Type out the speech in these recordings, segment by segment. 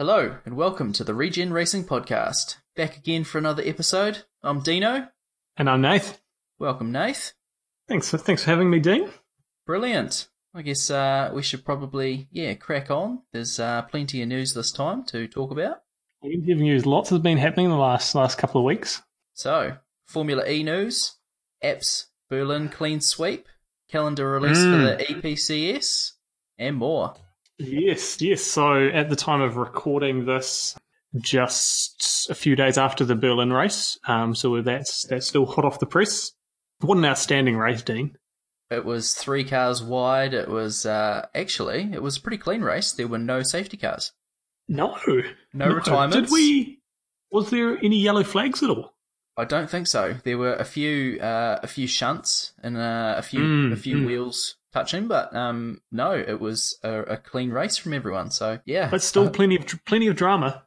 Hello, and welcome to the Regen Racing Podcast. Back again for another episode. I'm Dino. And I'm Nath. Welcome, Nath. Thanks for, thanks for having me, Dean. Brilliant. I guess uh, we should probably, yeah, crack on. There's uh, plenty of news this time to talk about. Plenty of news. Lots has been happening in the last last couple of weeks. So, Formula E news, Abt's Berlin clean sweep, calendar release Mm. for the EPCS, and more. Yes, yes. So at the time of recording this, just a few days after the Berlin race, um, so that's that's still hot off the press. What an outstanding race, Dean. It was three cars wide. It was uh, actually it was a pretty clean race. There were no safety cars, No, no, retirements. Did we? Was there any yellow flags at all? I don't think so. There were a few uh, a few shunts and uh, a few Mm, a few mm. wheels touching, but um, no, it was a, a clean race from everyone. So yeah, But still, Uh, plenty of plenty of drama.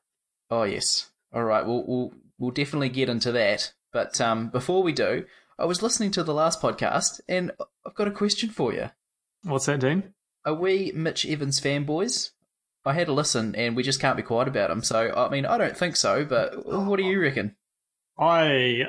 oh yes. All right, we'll we'll we'll definitely get into that. But um, before we do, I was listening to the last podcast, and I've got a question for you. What's that, Dean? Are we Mitch Evans fanboys? I had a listen, and we just can't be quiet about him. So I mean, I don't think so. But what do you reckon? I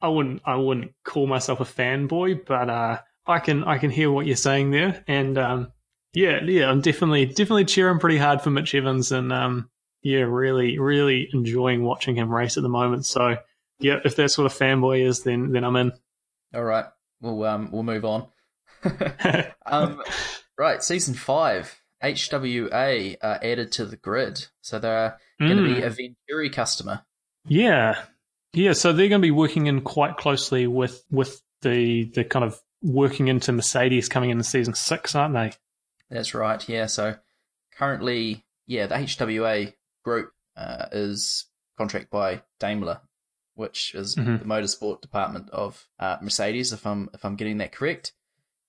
I wouldn't I wouldn't call myself a fanboy, but uh, I can I can hear what you're saying there, and um, yeah, yeah, I'm definitely definitely cheering pretty hard for Mitch Evans, and um, yeah, really really enjoying watching him race at the moment. So yeah, if that's what a fanboy is, then then I'm in. All right, we'll um we'll move on. um, right, season five, HWA are added to the grid, so they're going to be Mm. a Venturi customer. Yeah, yeah. So they're going to be working in quite closely with with the the kind of working into Mercedes coming into season six, aren't they? That's right. Yeah. So currently, yeah, the HWA group uh, is contract by Daimler, which is Mhm. the motorsport department of uh, Mercedes. If I'm if I'm getting that correct.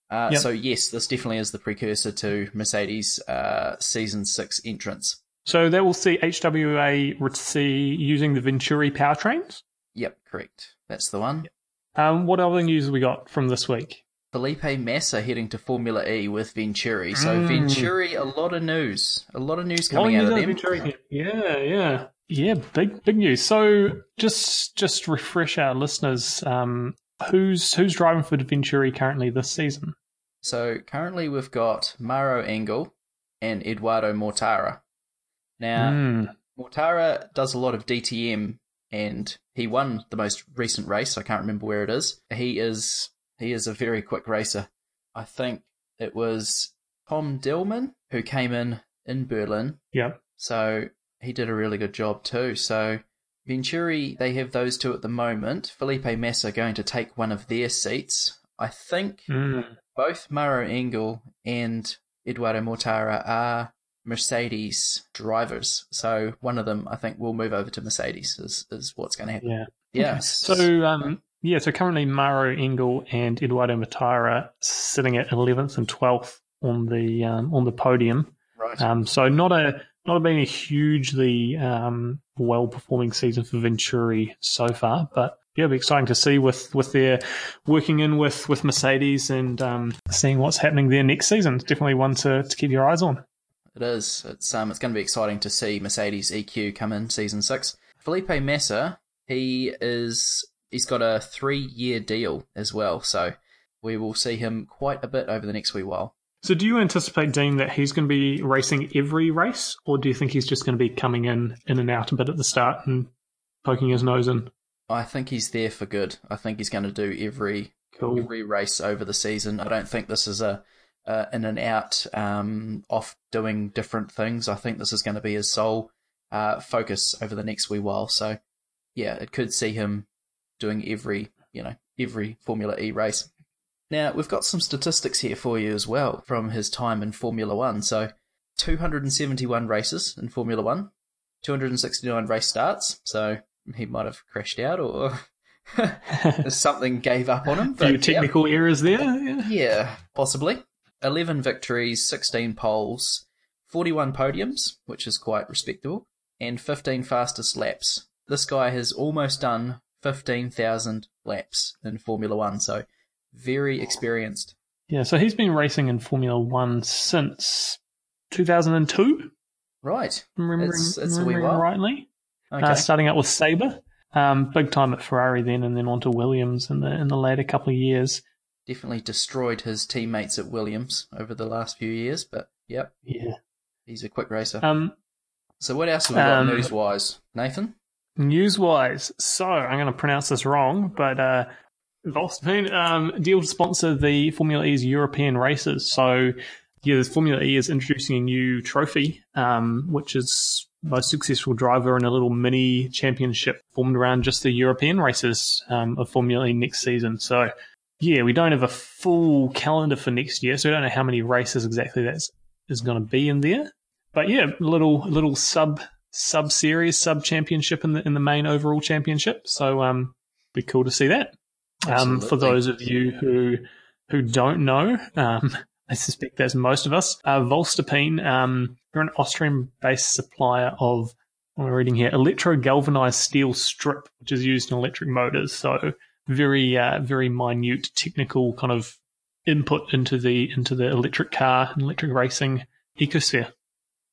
Uh, Yep. So yes, this definitely is the precursor to Mercedes' uh, season six entrance. So that will see HWA see using the Venturi powertrains. Yep, correct. That's the one. Um, what other news have we got from this week? Felipe Massa heading to Formula E with Venturi. So Mm. Venturi, a lot of news, a lot of news coming out news of them. Venturi. Yeah, yeah, yeah. Big, big news. So just, just refresh our listeners. Um, who's who's driving for Venturi currently this season? So currently we've got Maro Engel and Eduardo Mortara. Now Mm, Mortara does a lot of DTM, and he won the most recent race. I can't remember where it is. He is he is a very quick racer. I think it was Tom Dillmann who came in in Berlin yeah. So he did a really good job too. So Venturi, they have those two at the moment. Felipe Massa going to take one of their seats. I think Mm. both Maro Engel and Eduardo Mortara are Mercedes drivers. So one of them, I think, will move over to Mercedes. Is is what's going to happen? Yeah. Yes. So um, yeah. So currently, Maro Engel and Eduardo Mortara sitting at eleventh and twelfth on the um, on the podium. right. Um, so not a not been a hugely um, well performing season for Venturi so far, but yeah, it'll be exciting to see with with their working in with with Mercedes and um, seeing what's happening there next season. It's definitely one to, to keep your eyes on. It is. It's um. It's going to be exciting to see Mercedes EQ come in season six. Felipe Massa, he is. He's got a three-year deal as well, so we will see him quite a bit over the next wee while. So, do you anticipate Dean that he's going to be racing every race, or do you think he's just going to be coming in in and out a bit at the start and poking his nose in? I think he's there for good. I think he's going to do every Cool. every race over the season. I don't think this is a, a in and out um, off doing different things. I think this is going to be his sole uh, focus over the next wee while. So yeah, it could see him doing every you know every Formula E race. Now we've got some statistics here for you as well from his time in Formula One. So 271 races in Formula One, 269 race starts. So he might have crashed out or something gave up on him. A few But, yeah. technical errors there. Yeah. Yeah, possibly. 11 victories, 16 poles, 41 podiums, which is quite respectable, and 15 fastest laps. This guy has almost done 15,000 laps in Formula One, so very experienced. Yeah, so he's been racing in Formula One since 2002. Right. Remembering, It's- it's remembering rightly. Okay. Uh, starting out with Sauber, um, big time at Ferrari then, and then on to Williams in the in the later couple of years. Definitely destroyed his teammates at Williams over the last few years, but yep, Yeah. he's a quick racer. Um, so what else have we got um, news wise, Nathan? News wise, so I'm going to pronounce this wrong, but uh, Volkswagen um, deal to sponsor the Formula E's European races. So, yeah, the Formula E is introducing a new trophy, um, which is most successful driver in a little mini championship formed around just the European races um, of Formula E next season. So, yeah, we don't have a full calendar for next year, so we don't know how many races exactly that's is going to be in there. But yeah, little little sub sub series, sub championship in the in the main overall championship. So um, be cool to see that. Um, for those of you who who don't know, um, I suspect that's most of us. Uh, voestalpine, um, they're an Austrian-based supplier of what am I reading here? Electro galvanized steel strip, which is used in electric motors. So very uh, very minute technical kind of input into the into the electric car and electric racing ecosphere.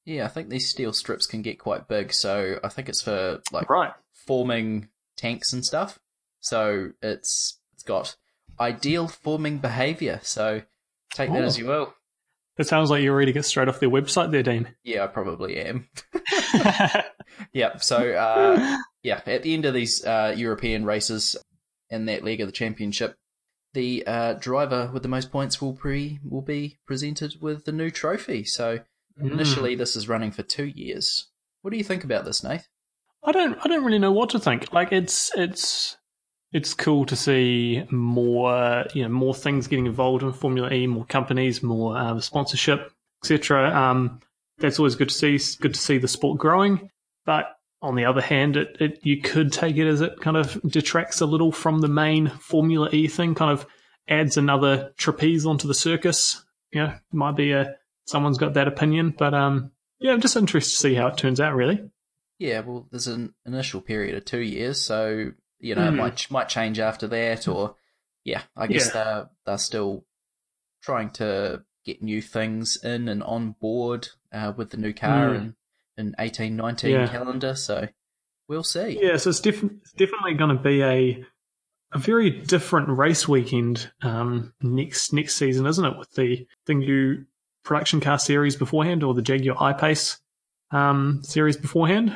Yeah, I think these steel strips can get quite big, so I think it's for like Right. forming tanks and stuff. So it's it's got ideal forming behavior. So take that as you will. That sounds like you're reading it straight off their website there, Dean. Yeah, I probably am. Yep. So uh, yeah, at the end of these uh, European races in that leg of the championship, the uh, driver with the most points will pre will be presented with the new trophy. So Hmm. initially, this is running for two years. What do you think about this, Nate? I don't I don't really know what to think. Like it's it's it's cool to see more you know more things getting involved in Formula E, more companies, more um, sponsorship, etc. Um, that's always good to see. It's good to see the sport growing. But on the other hand, it, it you could take it as it kind of detracts a little from the main Formula E thing. Kind of adds another trapeze onto the circus. You know, might be a someone's got that opinion, but um, yeah, I'm just interested to see how it turns out. Really. Yeah, well, there's an initial period of two years, so you know Hmm. it might might change after that, or yeah, I guess Yeah. they're they're still trying to get new things in and on board uh, with the new car Hmm. and in eighteen nineteen Yeah. calendar. So we'll see. Yeah, so it's, def- it's definitely going to be a a very different race weekend um, next next season, isn't it? With the the new production car series beforehand, or the Jaguar I-Pace um, series beforehand.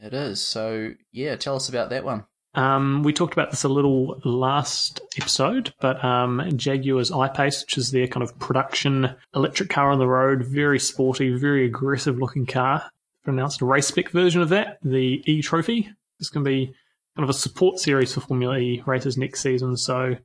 It is. So yeah, tell us about that one. Um, we talked about this a little last episode, but um, Jaguar's I-Pace, which is their kind of production electric car on the road, very sporty, very aggressive looking car. Announced a race spec version of that, the E Trophy. It's going to be kind of a support series for Formula E races next season. So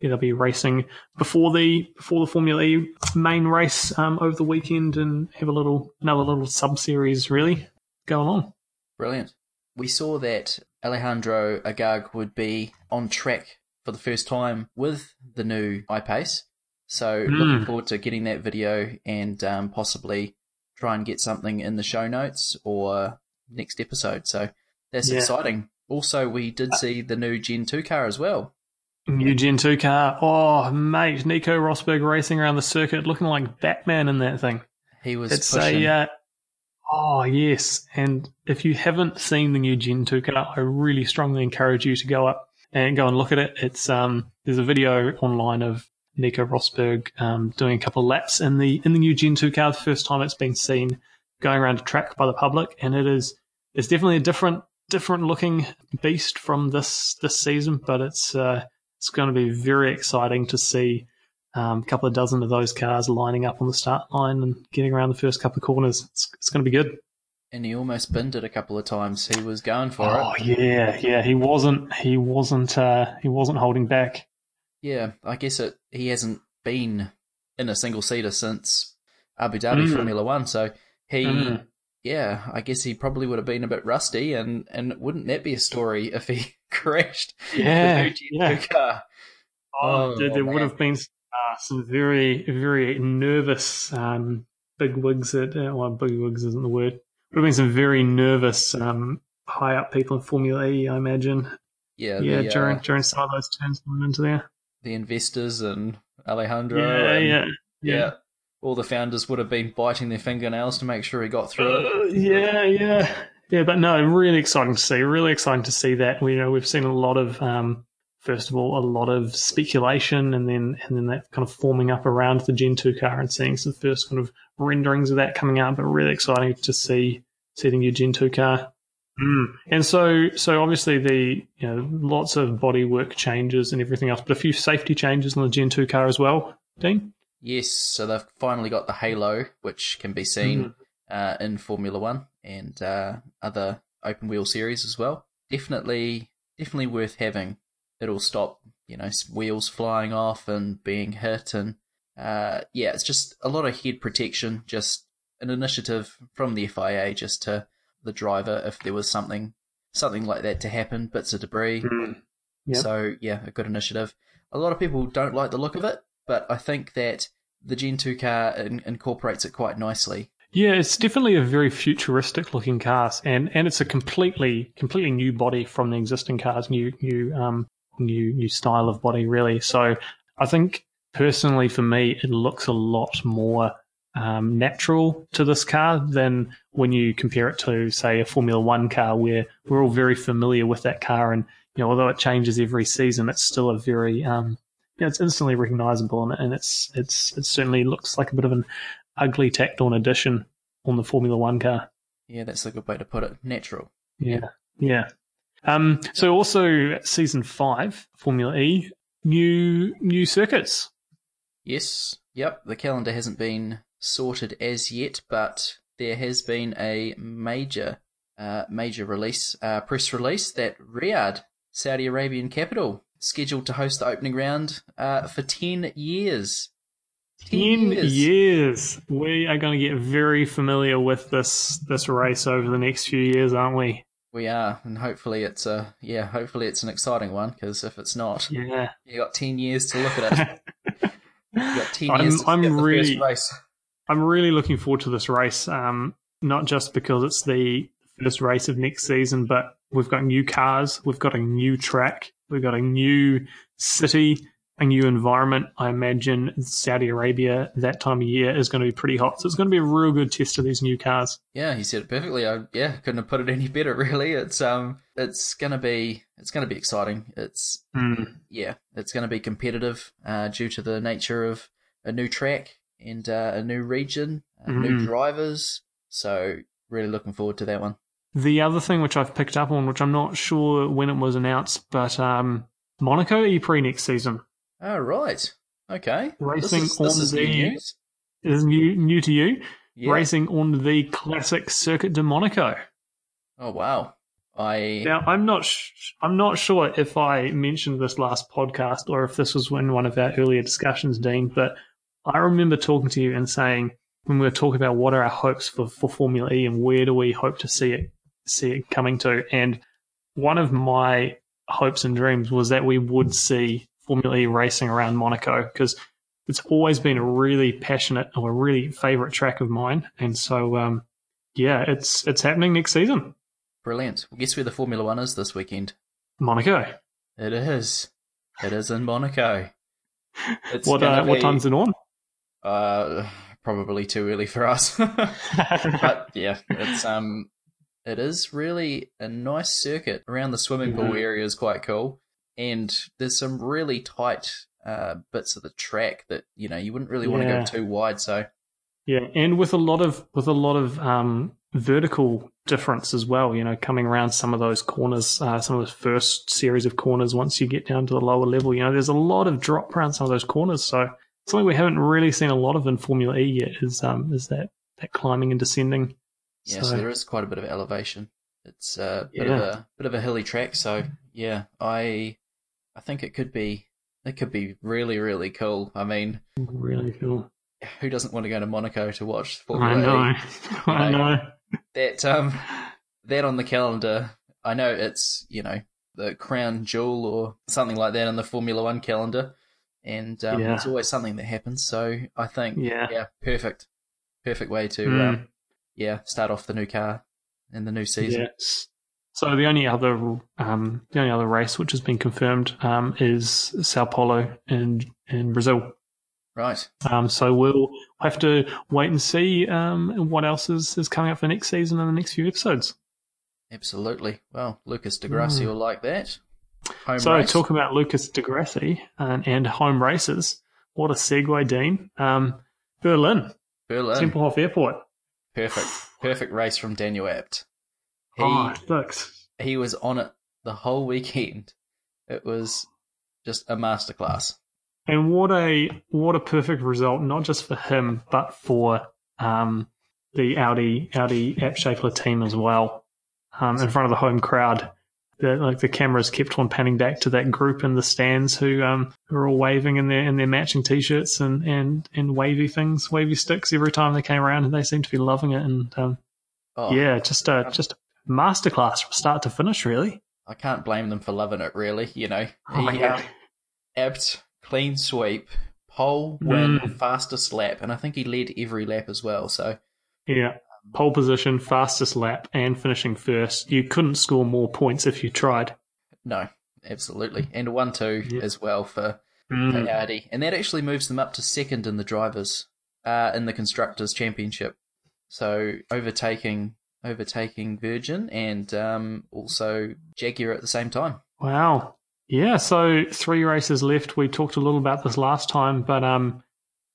yeah, they'll be racing before the before the Formula E main race um, over the weekend, and have a little another little sub series really going on. Brilliant. We saw that Alejandro Agag would be on track for the first time with the new iPace. So Mm. looking forward to getting that video and um, possibly try and get something in the show notes or next episode. So that's Yeah. exciting. Also, we did see the new Gen 2 car as well. New Gen 2 car. Oh, mate, Nico Rosberg racing around the circuit looking like Batman in that thing. He was It's pushing. a. Uh, oh, yes. And if you haven't seen the new Gen 2 car, I really strongly encourage you to go up and go and look at it. It's um, There's a video online of Nico Rosberg um, doing a couple of laps in the in the new Gen 2 car, the first time it's been seen going around a track by the public. And it is it's definitely a different different looking beast from this this season, but it's uh, it's going to be very exciting to see um, a couple of dozen of those cars lining up on the start line and getting around the first couple of corners. It's, it's going to be good. and he almost binned it a couple of times. He was going for Oh it. Oh yeah, yeah. He wasn't. He wasn't. Uh, he wasn't holding back. Yeah, I guess it. He hasn't been in a single seater since Abu Dhabi Mm. Formula One, so he, Mm. yeah, I guess he probably would have been a bit rusty, and and wouldn't that be a story if he crashed Yeah, yeah. car? Oh, Oh, there, there would have been uh, some very, very nervous um, big wigs. At, uh, well, big wigs isn't the word. Would have been some very nervous um, high up people in Formula E, I imagine. Yeah, yeah, the, during uh, during some of those turns coming into there. The investors and Alejandro. Yeah, and- yeah, yeah. all the founders would have been biting their fingernails to make sure he got through it. Uh, yeah, yeah, yeah. But no, really exciting to see. Really exciting to see that. We you know we've seen a lot of um, first of all a lot of speculation, and then and then that kind of forming up around the Gen two car and seeing some first kind of renderings of that coming out. But really exciting to see see the new Gen two car. Mm. And so, so obviously the you know lots of bodywork changes and everything else, but a few safety changes on the Gen two car as well. Dean. Yes, so they've finally got the halo, which can be seen mm. uh, in Formula One and uh, other open wheel series as well. Definitely, definitely worth having. It'll stop you know wheels flying off and being hit, and uh, yeah, it's just a lot of head protection. Just an initiative from the FIA just to the driver if there was something something like that to happen, bits of debris. Mm. Yep. So yeah, a good initiative. A lot of people don't like the look of it, but I think that the Gen 2 car in- incorporates it quite nicely. Yeah, it's definitely a very futuristic looking car, and, and it's a completely completely new body from the existing cars, new new um new new style of body really. So I think personally for me, it looks a lot more um, natural to this car than when you compare it to, say, a Formula One car, where we're all very familiar with that car, and you know, although it changes every season, it's still a very, um, you know, it's instantly recognizable, and, and it's it's it certainly looks like a bit of an ugly tacked on addition on the Formula One car. Yeah, that's a good way to put it. Natural. Yeah, yeah. Um, so also season five, Formula E, new new circuits. Yes. Yep. The calendar hasn't been sorted as yet, but there has been a major, uh, major release, uh, press release that Riyadh, Saudi Arabian capital, scheduled to host the opening round uh, for 10 years. 10, 10 years. years. We are going to get very familiar with this this race over the next few years, aren't we? We are, and hopefully it's a yeah, hopefully it's an exciting one. Because if it's not, yeah, you got ten years to look at it. you got ten I'm, years. I'm really, I'm really looking forward to this race. Um, not just because it's the first race of next season, but we've got new cars, we've got a new track, we've got a new city, a new environment. I imagine Saudi Arabia that time of year is going to be pretty hot, so it's going to be a real good test of these new cars. Yeah, he said it perfectly. I yeah, couldn't have put it any better. Really, it's um, it's gonna be it's gonna be exciting. It's mm. yeah, it's gonna be competitive uh, due to the nature of a new track and uh, a new region, uh, mm. new drivers. So really looking forward to that one. The other thing which I've picked up on, which I'm not sure when it was announced, but um, Monaco E-Prix next season. Oh right, okay. Racing this is, on is the new news. is new new to you. Yeah. Racing on the classic Circuit de Monaco. Oh wow! I now I'm not sh- I'm not sure if I mentioned this last podcast or if this was in one of our earlier discussions, Dean. But I remember talking to you and saying when we were talking about what are our hopes for, for Formula E and where do we hope to see it see it coming to, and one of my hopes and dreams was that we would see Formula E racing around Monaco because it's always been a really passionate or a really favorite track of mine, and so um, yeah, it's it's happening next season. Brilliant. Well, guess where the Formula One is this weekend? Monaco. It is. It is in Monaco. It's what uh, be, what time's it on? Uh, probably too early for us. but yeah, it's um, it is really a nice circuit around the swimming pool mm-hmm. area is quite cool, and there's some really tight uh bits of the track that you know you wouldn't really want Yeah. to go too wide. So Yeah, and with a lot of with a lot of um, vertical difference as well. You know, coming around some of those corners, uh, some of the first series of corners. Once you get down to the lower level, you know, there's a lot of drop around some of those corners. So something we haven't really seen a lot of in Formula E yet is um, is that that climbing and descending. yeah, so, So- there is quite a bit of elevation. It's a bit Yeah. of a bit of a hilly track. So yeah, I I think it could be it could be really really cool. I mean, Really cool. who doesn't want to go to Monaco to watch I Formula E? know. I know. know. that um that on the calendar i know it's you know the crown jewel or something like that on the formula one calendar and um, Yeah. it's always something that happens so i think Yeah. yeah perfect perfect way to Mm. um, yeah start off the new car and the new season Yes. So the only other um, the only other race which has been confirmed um, is Sao Paulo in in Brazil. Right. Um, so we'll have to wait and see um, what else is, is coming up for next season in the next few episodes. Absolutely. Well, Lucas Di Grassi Mm. will like that. Home So race. talking about Lucas Di Grassi and, and home races, what a segue, Dean. Um, Berlin, Berlin. Tempelhof Airport. Perfect. Perfect race from Daniel Abt. He Oh, it looks he was on it the whole weekend. It was just a masterclass. And what a what a perfect result, not just for him, but for um, the Audi Audi Abt Schaeffler team as well. Um, in front of the home crowd, the, like the cameras kept on panning back to that group in the stands who um who were all waving in their in their matching t-shirts and and and wavy things, wavy sticks every time they came around, and they seemed to be loving it. And um, Oh, yeah, just a just a masterclass from start to finish, really. I can't blame them for loving it, really. You know, Oh, he yeah. um, Abt clean sweep, pole win, Mm. fastest lap, and I think he led every lap as well. So Yeah. Pole position, fastest lap, and finishing first. You couldn't score more points if you tried. no, absolutely, and a one-two Yeah. as well for Mm. and that actually moves them up to second in the drivers, uh, in the constructors championship. So overtaking overtaking Virgin and um, also Jaguar at the same time. Wow. Yeah, so three races left. We talked a little about this last time, but um,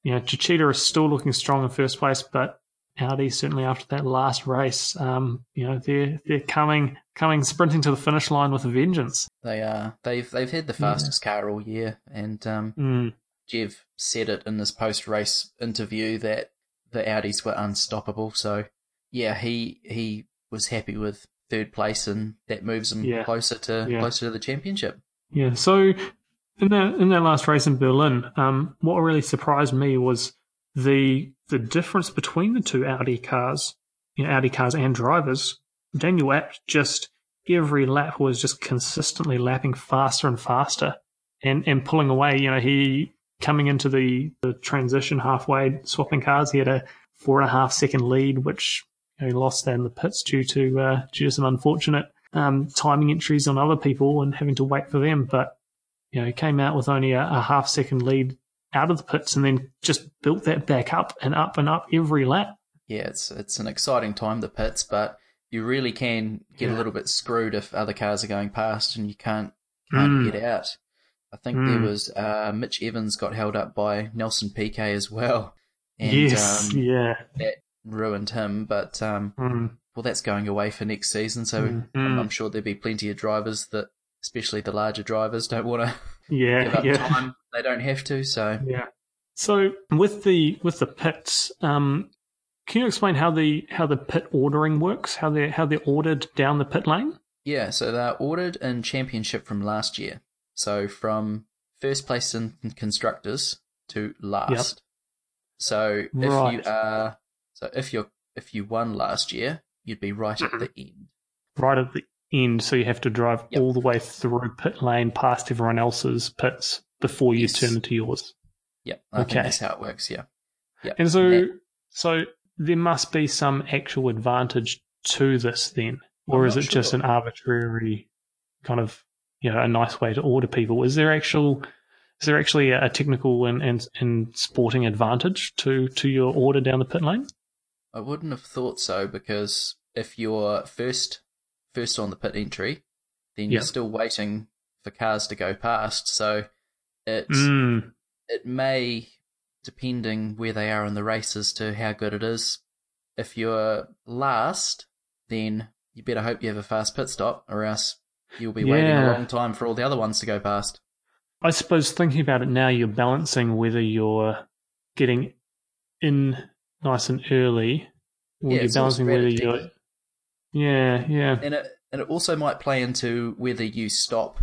you know, Techeetah is still looking strong in first place, but Audi certainly after that last race, um, you know, they're they're coming coming sprinting to the finish line with a vengeance. They are they've they've had the Yeah. fastest car all year, and um, Mm. Jev said it in this post-race interview that the Audis were unstoppable. So yeah, he he was happy with third place, and that moves him Yeah. closer to Yeah. closer to the championship. Yeah. So in that in that last race in Berlin, um, what really surprised me was the the difference between the two Audi cars, you know, Audi cars and drivers. Daniel Abt just every lap was just consistently lapping faster and faster, and and pulling away. You know, he coming into the the transition halfway, swapping cars, he had a four and a half second lead, which you know, he lost that in the pits due to uh, due to some unfortunate um, timing entries on other people and having to wait for them. But you know, he came out with only a, a half second lead out of the pits and then just built that back up and up and up every lap. Yeah, it's it's an exciting time the pits, but you really can get a little bit screwed if other cars are going past and you can't can't Mm. get out. I think there Mm. was uh, Mitch Evans got held up by Nelson Piquet as well, and yes, um, yeah. that ruined him. But um, Mm. well, that's going away for next season, so Mm. I'm, Mm. I'm sure there'll be plenty of drivers that, especially the larger drivers, don't want to give Yeah, up yeah. time. They don't have to, so Yeah. So with the with the pits, um, can you explain how the how the pit ordering works? How they how they're ordered down the pit lane? Yeah, so they're ordered in championship from last year. So from first place in constructors to last. Yep. So if you are so if you're if you won last year, you'd be right at the end. Right at the end, so you have to drive Yep. all the way through pit lane past everyone else's pits before you Yes. turn into yours. Yep. I Okay. that's how it works, yeah. Yep. And so, that- so there must be some actual advantage to this then, or I'm is it just an arbitrary kind of, you know, a nice way to order people? Is there actual, is there actually a, a technical and, and and sporting advantage to to your order down the pit lane? I wouldn't have thought so because if you're first first on the pit entry, then you're Yep. still waiting for cars to go past. So it Mm, it may, depending where they are in the race as to how good it is. If you're last, then you better hope you have a fast pit stop, or else you'll be waiting a long time for all the other ones to go past. I suppose thinking about it now, you're balancing whether you're getting in nice and early, or Yeah, you're balancing whether you're. Yeah, yeah. And it and it also might play into whether you stop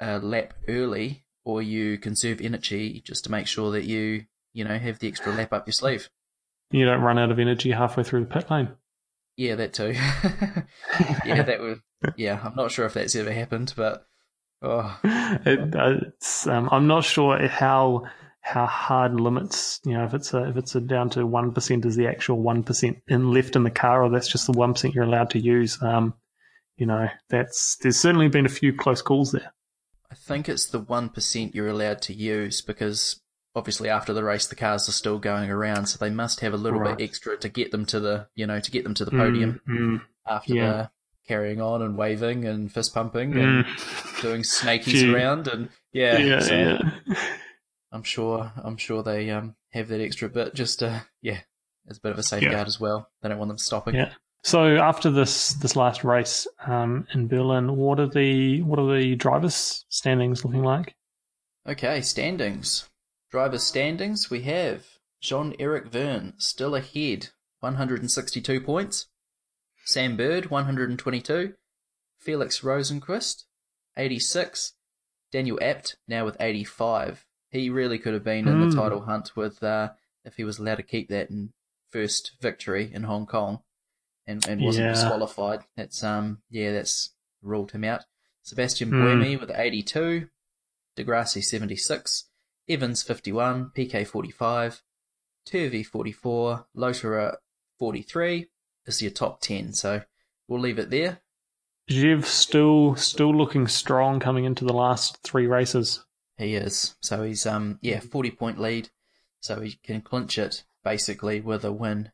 a lap early or you conserve energy just to make sure that you you know have the extra lap up your sleeve. You don't run out of energy halfway through the pit lane. Yeah, that too. yeah, that would. Yeah, I'm not sure if that's ever happened, but oh, it, uh, it's, um, I'm not sure how how hard limits. You know, if it's a if it's a down to one percent is the actual one percent in left in the car, or that's just the one percent you're allowed to use. Um, you know, that's there's certainly been a few close calls there. I think it's the one percent you're allowed to use because obviously after the race the cars are still going around, so they must have a little Right. bit extra to get them to the you know to get them to the podium Mm, mm, after yeah. the carrying on and waving and fist pumping and mm. doing snakies around and yeah, yeah, so yeah. I'm sure I'm sure they um have that extra bit just to yeah as a bit of a safeguard as well. They don't want them stopping. Yeah. So after this this last race um, in Berlin, what are the what are the drivers' standings looking like? Okay, standings. Driver standings, we have Jean-Éric Vergne still ahead, 162 points. Sam Bird, 122. Felix Rosenqvist, 86. Daniel Abt, now with 85. He really could have been in the Hmm. title hunt with, uh, if he was allowed to keep that in first victory in Hong Kong and, and wasn't Yeah. disqualified. That's, um, yeah, that's ruled him out. Sebastian Hmm. Buemi with 82. Di Grassi 76, Evans 51, Piquet 45, Turvey 44, Lotterer 43 is your top 10. So we'll leave it there. Jev still still looking strong coming into the last three races. He is. So he's um yeah, 40 point lead. So he can clinch it basically with a win.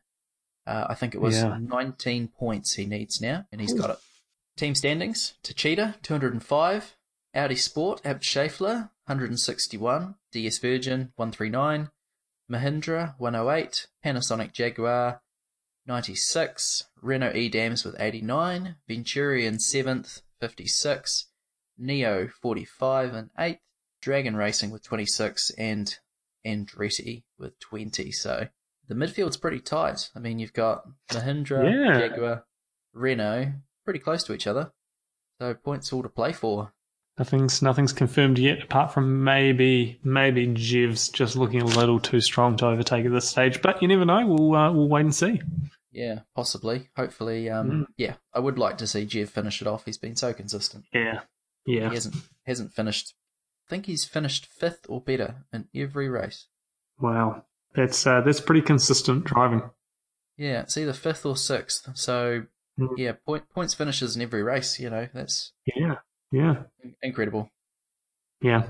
Uh, I think it was Yeah. 19 points he needs now, and he's got it. Team standings: Techeetah 205, Audi Sport Abt Schaeffler 161, DS Virgin 139, Mahindra 108, Panasonic Jaguar 96, Renault E-Dams with 89, Venturi in 7th 56, NIO 45 and 8th, Dragon Racing with 26, and Andretti with 20. So the midfield's pretty tight. I mean, you've got Mahindra, Yeah. Jaguar, Renault, pretty close to each other. So points all to play for. Nothing's nothing's confirmed yet, apart from maybe maybe Jev's just looking a little too strong to overtake at this stage. But you never know. We'll uh, we'll wait and see. Yeah, possibly. Hopefully, um, Mm. yeah, I would like to see Jeff finish it off. He's been so consistent. Yeah, yeah. He hasn't hasn't finished. Think he's finished fifth or better in every race. Wow, that's uh, that's pretty consistent driving. Yeah, it's either fifth or sixth. So Mm. yeah, point points finishes in every race. You know, that's Yeah, yeah. incredible. Yeah.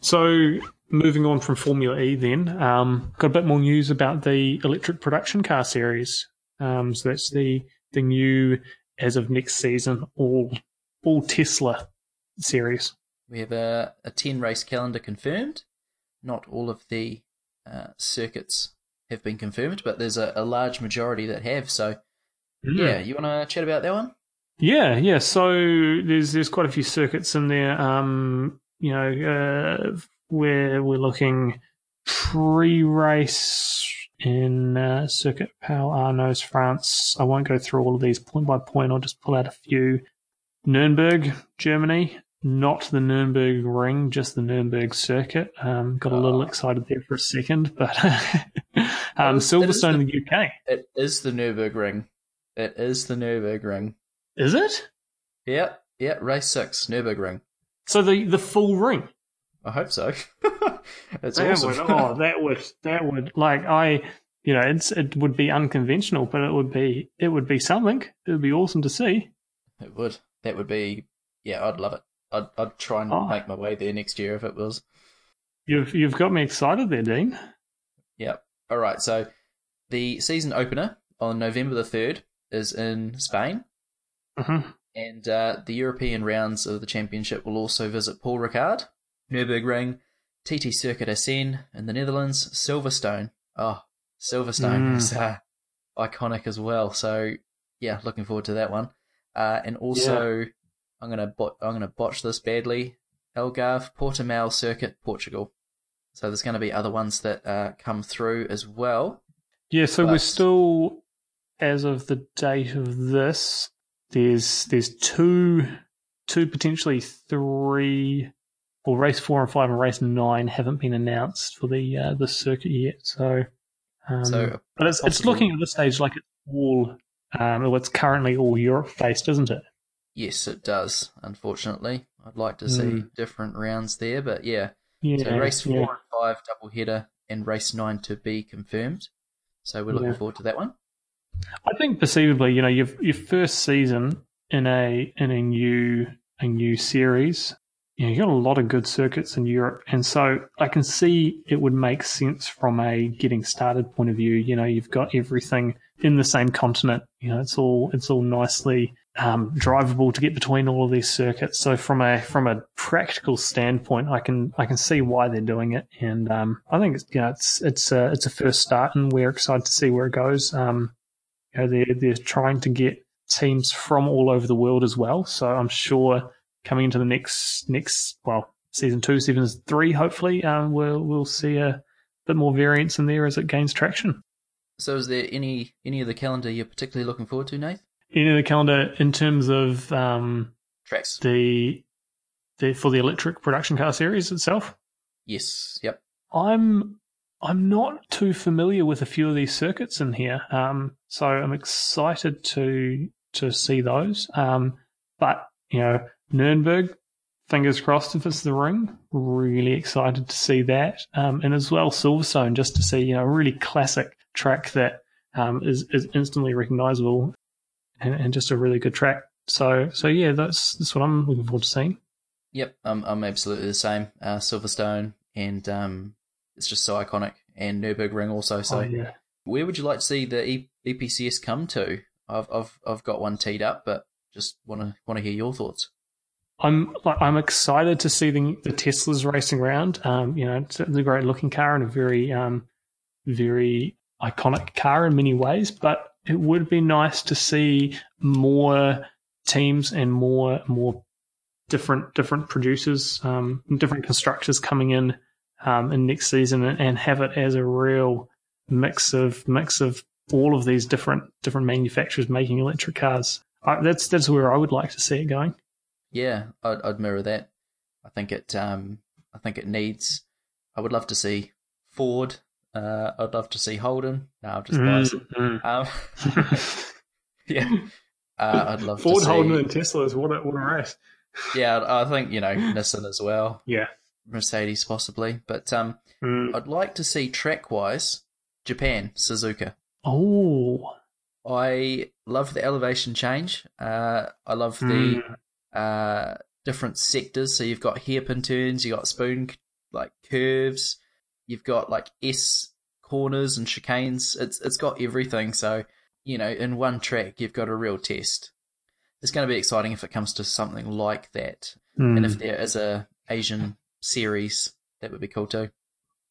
So moving on from Formula E, then um, got a bit more news about the electric production car series. Um, so that's the the new, as of next season, all all Tesla series. We have a, a 10 race calendar confirmed. Not all of the uh, circuits have been confirmed, but there's a, a large majority that have. So, yeah, you want to chat about that one? Yeah, yeah. So there's there's quite a few circuits in there. Um, you know, uh, where we're looking pre-race in uh, Circuit Pau Arnos, France. I won't go through all of these point by point. I'll just pull out a few. Nuremberg, Germany. Not the Nuremberg Ring, just the Nuremberg circuit. Um, got a little Oh. excited there for a second, but um, is- Silverstone the- in the UK. It is the Nürburgring. It is the Nürburgring. Is it? Yeah, yeah, race six, Nürburgring. So the the full ring. I hope so. it's that awesome. would, oh, that would that would like I, you know, it's it would be unconventional, but it would be it would be something. It would be awesome to see. It would. That would be. Yeah, I'd love it. I'd I'd try and Oh. make my way there next year if it was. You've you've got me excited there, Dean. Yep. All right. So the season opener on November the third is in Spain, hmm and uh, the European rounds of the championship will also visit Paul Ricard, Nürburgring, TT Circuit Assen in the Netherlands, Silverstone. Oh, Silverstone Mm. is uh, iconic as well. So yeah, looking forward to that one. Uh, and also, I'm gonna bot- I'm gonna botch this badly. Algarve, Portimao Circuit, Portugal. So there's going to be other ones that uh, come through as well. Yeah, so we're still, as of the date of this, there's there's two, two potentially three, well, race four and five and race nine haven't been announced for the uh, the circuit yet. So, um, So, but it's it's looking at this stage like it's all, um, well, it's currently all Europe based, isn't it? Yes, it does. Unfortunately, I'd like to see Mm. different rounds there, but yeah. Yeah, So race four yeah. and five double header, and race nine to be confirmed. So we're looking Yeah. forward to that one. I think perceivably, you know, your your first season in a in a new a new series, you know, you got a lot of good circuits in Europe, and so I can see it would make sense from a getting started point of view. You know, you've got everything in the same continent. You know, it's all it's all nicely um, drivable to get between all of these circuits. So from a from a practical standpoint, I can I can see why they're doing it, and um, I think it's you know, it's it's a it's a first start, and we're excited to see where it goes. Um, you know, they're they're trying to get teams from all over the world as well, so I'm sure coming into the next next well season two, season three, hopefully um, we'll we'll see a bit more variance in there as it gains traction. So, is there any any of the calendar you're particularly looking forward to, Nate? Any of the calendar in terms of um, tracks the the for the electric production car series itself? Yes. Yep. I'm I'm not too familiar with a few of these circuits in here, um, so I'm excited to to see those. Um, but you know, Nuremberg, fingers crossed if it's the ring. Really excited to see that. Um, and as well, Silverstone, just to see, you know, a really classic track that um, is is instantly recognizable and, and, just a really good track. So, so yeah, that's, that's what I'm looking forward to seeing. Yep, I'm, I'm absolutely the same. Uh, Silverstone, and um, it's just so iconic. And Nurburgring also. So, oh, yeah. where would you like to see the e- EPCS come to? I've, I've, I've got one teed up, but just want to want to hear your thoughts. I'm like I'm excited to see the, the Teslas racing around. Um, you know, it's a great looking car and a very um, very iconic car in many ways. But it would be nice to see more teams and more more different different producers, um, different constructors coming in um, in next season and, and have it as a real mix of mix of all of these different different manufacturers making electric cars. I, that's that's where I would like to see it going. Yeah, I'd, I'd mirror that. I think it. Um, I think it needs. I would love to see Ford. Uh, I'd love to see Holden. No, I'm just biased. Mm-hmm. Um, yeah, uh, I'd love Ford, to see, Holden, and Tesla. What a what a race! yeah, I think you know Nissan as well. Yeah, Mercedes possibly, but um, mm. I'd like to see track wise Japan Suzuka. Oh, I love the elevation change. Uh, I love the mm uh, different sectors. So you've got hairpin turns, you've got spoon like curves, you've got like S corners and chicanes. It's it's got everything. So you know, in one track, you've got a real test. It's going to be exciting if it comes to something like that, mm. and if there is a Asian series, that would be cool too.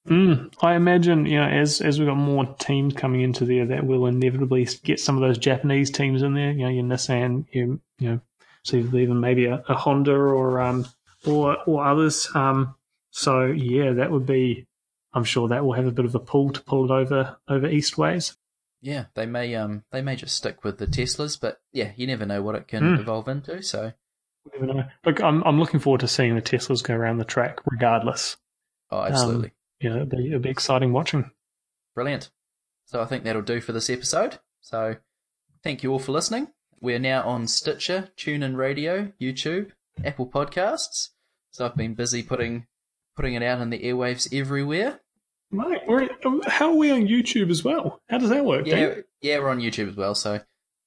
Mm, I imagine, you know, as as we've got more teams coming into there, that will inevitably get some of those Japanese teams in there. You know, your Nissan, your you know so even maybe a, a Honda or um, or or others. Um, so yeah, that would be. I'm sure that will have a bit of a pull to pull it over over east ways. Yeah, they may um they may just stick with the Teslas, but yeah, you never know what it can mm. evolve into. So never know. Look, I'm I'm looking forward to seeing the Teslas go around the track, regardless. Oh, absolutely. Um, yeah, it'll be, it'll be exciting watching. Brilliant. So I think that'll do for this episode. So thank you all for listening. We're now on Stitcher, TuneIn Radio, YouTube, Apple Podcasts. So I've been busy putting putting it out in the airwaves everywhere. We're, how are we on YouTube as well? How does that work? Yeah, yeah, we're on YouTube as well. So,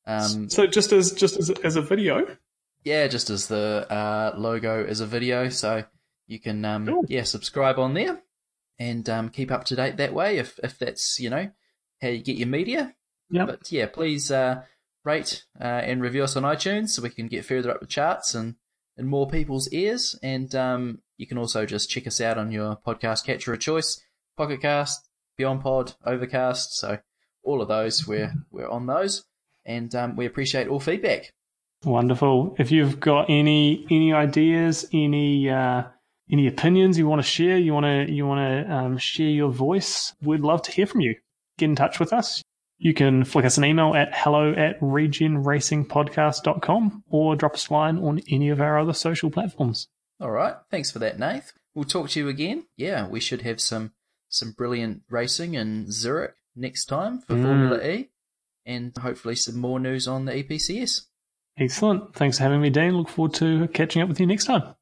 um, so just as just as as a video. Yeah, just as the uh, logo as a video. So you can um, cool. yeah subscribe on there and um, keep up to date that way if if that's you know how you get your media. Yeah. But yeah, please uh, rate uh, and review us on iTunes so we can get further up the charts and in more people's ears. And um, you can also just check us out on your podcast catcher of choice, Pocket Cast, Beyond Pod, Overcast. So all of those, we're we're on those, and um, we appreciate all feedback. Wonderful. If you've got any any ideas, any uh, any opinions you want to share, you want to you want to um, share your voice, we'd love to hear from you. Get in touch with us. You can flick us an email at hello at regenracingpodcast.com or drop us a line on any of our other social platforms. All right. Thanks for that, Nath. We'll talk to you again. Yeah, we should have some some brilliant racing in Zurich next time for mm. Formula E and hopefully some more news on the EPCS. Excellent. Thanks for having me, Dean. Look forward to catching up with you next time.